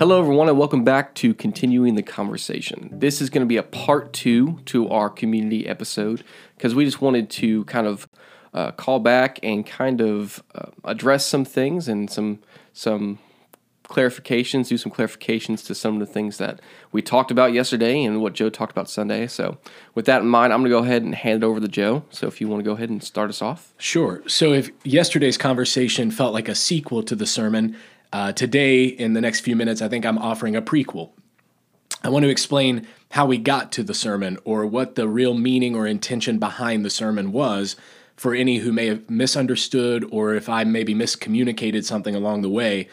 Hello, everyone, and welcome back to Continuing the Conversation. This is going to be a part two to our community episode because we just wanted to kind of uh, call back and kind of uh, address some things and some some clarifications, do some clarifications to some of the things that we talked about yesterday and what Joe talked about Sunday. So, with that in mind, I'm going to go ahead and hand it over to Joe. So, if you want to go ahead and start us off. Sure. So, if yesterday's conversation felt like a sequel to the sermon, uh, today, in the next few minutes, I think I'm offering a prequel. I want to explain how we got to the sermon or what the real meaning or intention behind the sermon was for any who may have misunderstood or if I maybe miscommunicated something along the way.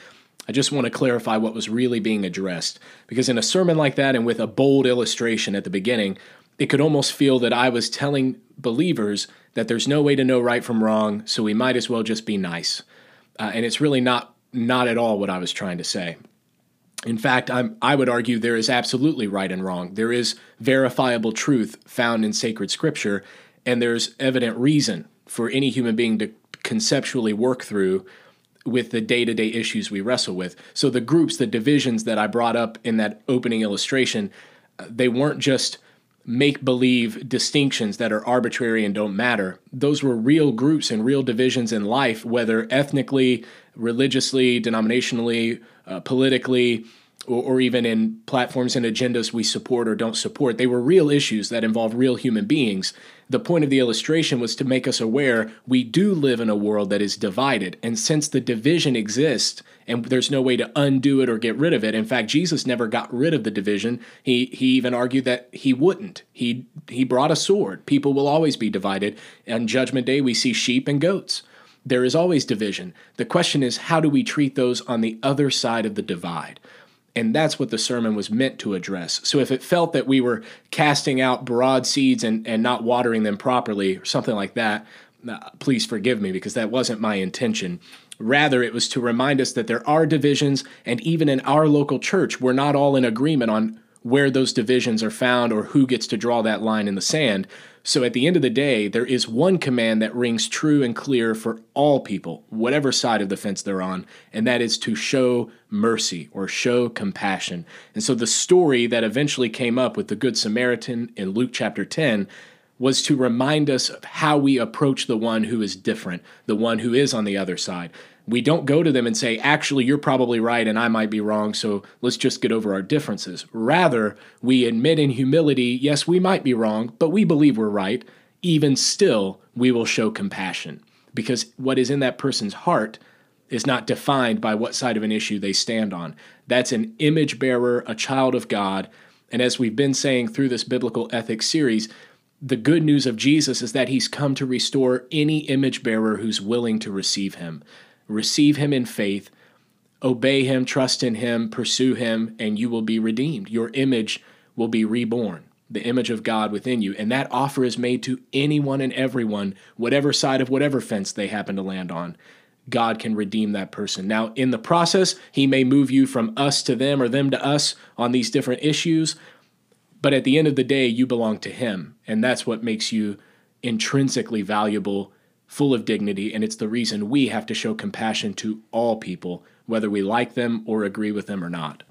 I just want to clarify what was really being addressed. Because in a sermon like that and with a bold illustration at the beginning, it could almost feel that I was telling believers that there's no way to know right from wrong, so we might as well just be nice. Uh, and it's really not not at all what I was trying to say. In fact, I'm, I would argue there is absolutely right and wrong. There is verifiable truth found in sacred scripture, and there's evident reason for any human being to conceptually work through with the day to day issues we wrestle with. So, the groups, the divisions that I brought up in that opening illustration, uh, they weren't just make believe distinctions that are arbitrary and don't matter. Those were real groups and real divisions in life, whether ethnically, religiously, denominationally, uh, politically, or, or, even in platforms and agendas we support or don't support. They were real issues that involve real human beings. The point of the illustration was to make us aware we do live in a world that is divided. And since the division exists and there's no way to undo it or get rid of it, in fact, Jesus never got rid of the division. He, he even argued that he wouldn't. He, he brought a sword. People will always be divided. On Judgment Day, we see sheep and goats. There is always division. The question is, how do we treat those on the other side of the divide? And that's what the sermon was meant to address. So if it felt that we were casting out broad seeds and, and not watering them properly or something like that, uh, please forgive me because that wasn't my intention. Rather, it was to remind us that there are divisions, and even in our local church, we're not all in agreement on where those divisions are found or who gets to draw that line in the sand. So at the end of the day, there is one command that rings true and clear for all people, whatever side of the fence they're on, and that is to show mercy or show compassion. And so the story that eventually came up with the Good Samaritan in Luke chapter 10 was to remind us of how we approach the one who is different, the one who is on the other side we don't go to them and say, actually, you're probably right and I might be wrong, so let's just get over our differences. Rather, we admit in humility, yes, we might be wrong, but we believe we're right. Even still, we will show compassion because what is in that person's heart is not defined by what side of an issue they stand on. That's an image bearer, a child of God. And as we've been saying through this biblical ethics series, the good news of Jesus is that he's come to restore any image bearer who's willing to receive him receive him in faith, obey him, trust in him, pursue him, and you will be redeemed. Your image will be reborn, the image of God within you. And that offer is made to anyone and everyone, whatever side of whatever fence they happen to land on. God can redeem that person. Now, in the process, He may move you from us to them or them to us on these different issues, but at the end of the day, you belong to Him. And that's what makes you intrinsically valuable full of dignity, and it's the reason we have to show compassion to all people, whether we like them or agree with them or not.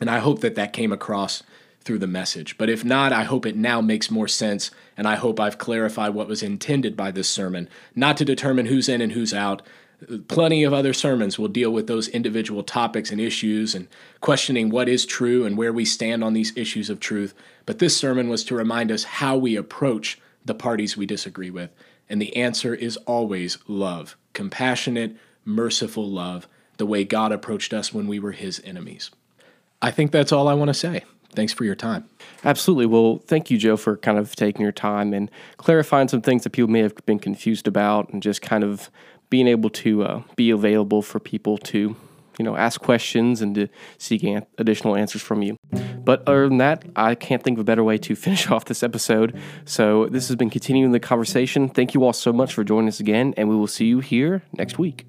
And I hope that that came across through the message. But if not, I hope it now makes more sense, and I hope I've clarified what was intended by this sermon, not to determine who's in and who's out. Plenty of other sermons will deal with those individual topics and issues and questioning what is true and where we stand on these issues of truth. But this sermon was to remind us how we approach the parties we disagree with. And the answer is always love compassionate, merciful love, the way God approached us when we were his enemies. I think that's all I want to say. Thanks for your time. Absolutely. Well, thank you, Joe, for kind of taking your time and clarifying some things that people may have been confused about and just kind of being able to uh, be available for people to you know, ask questions and to seek an- additional answers from you. But other than that, I can't think of a better way to finish off this episode. So this has been continuing the conversation. Thank you all so much for joining us again, and we will see you here next week.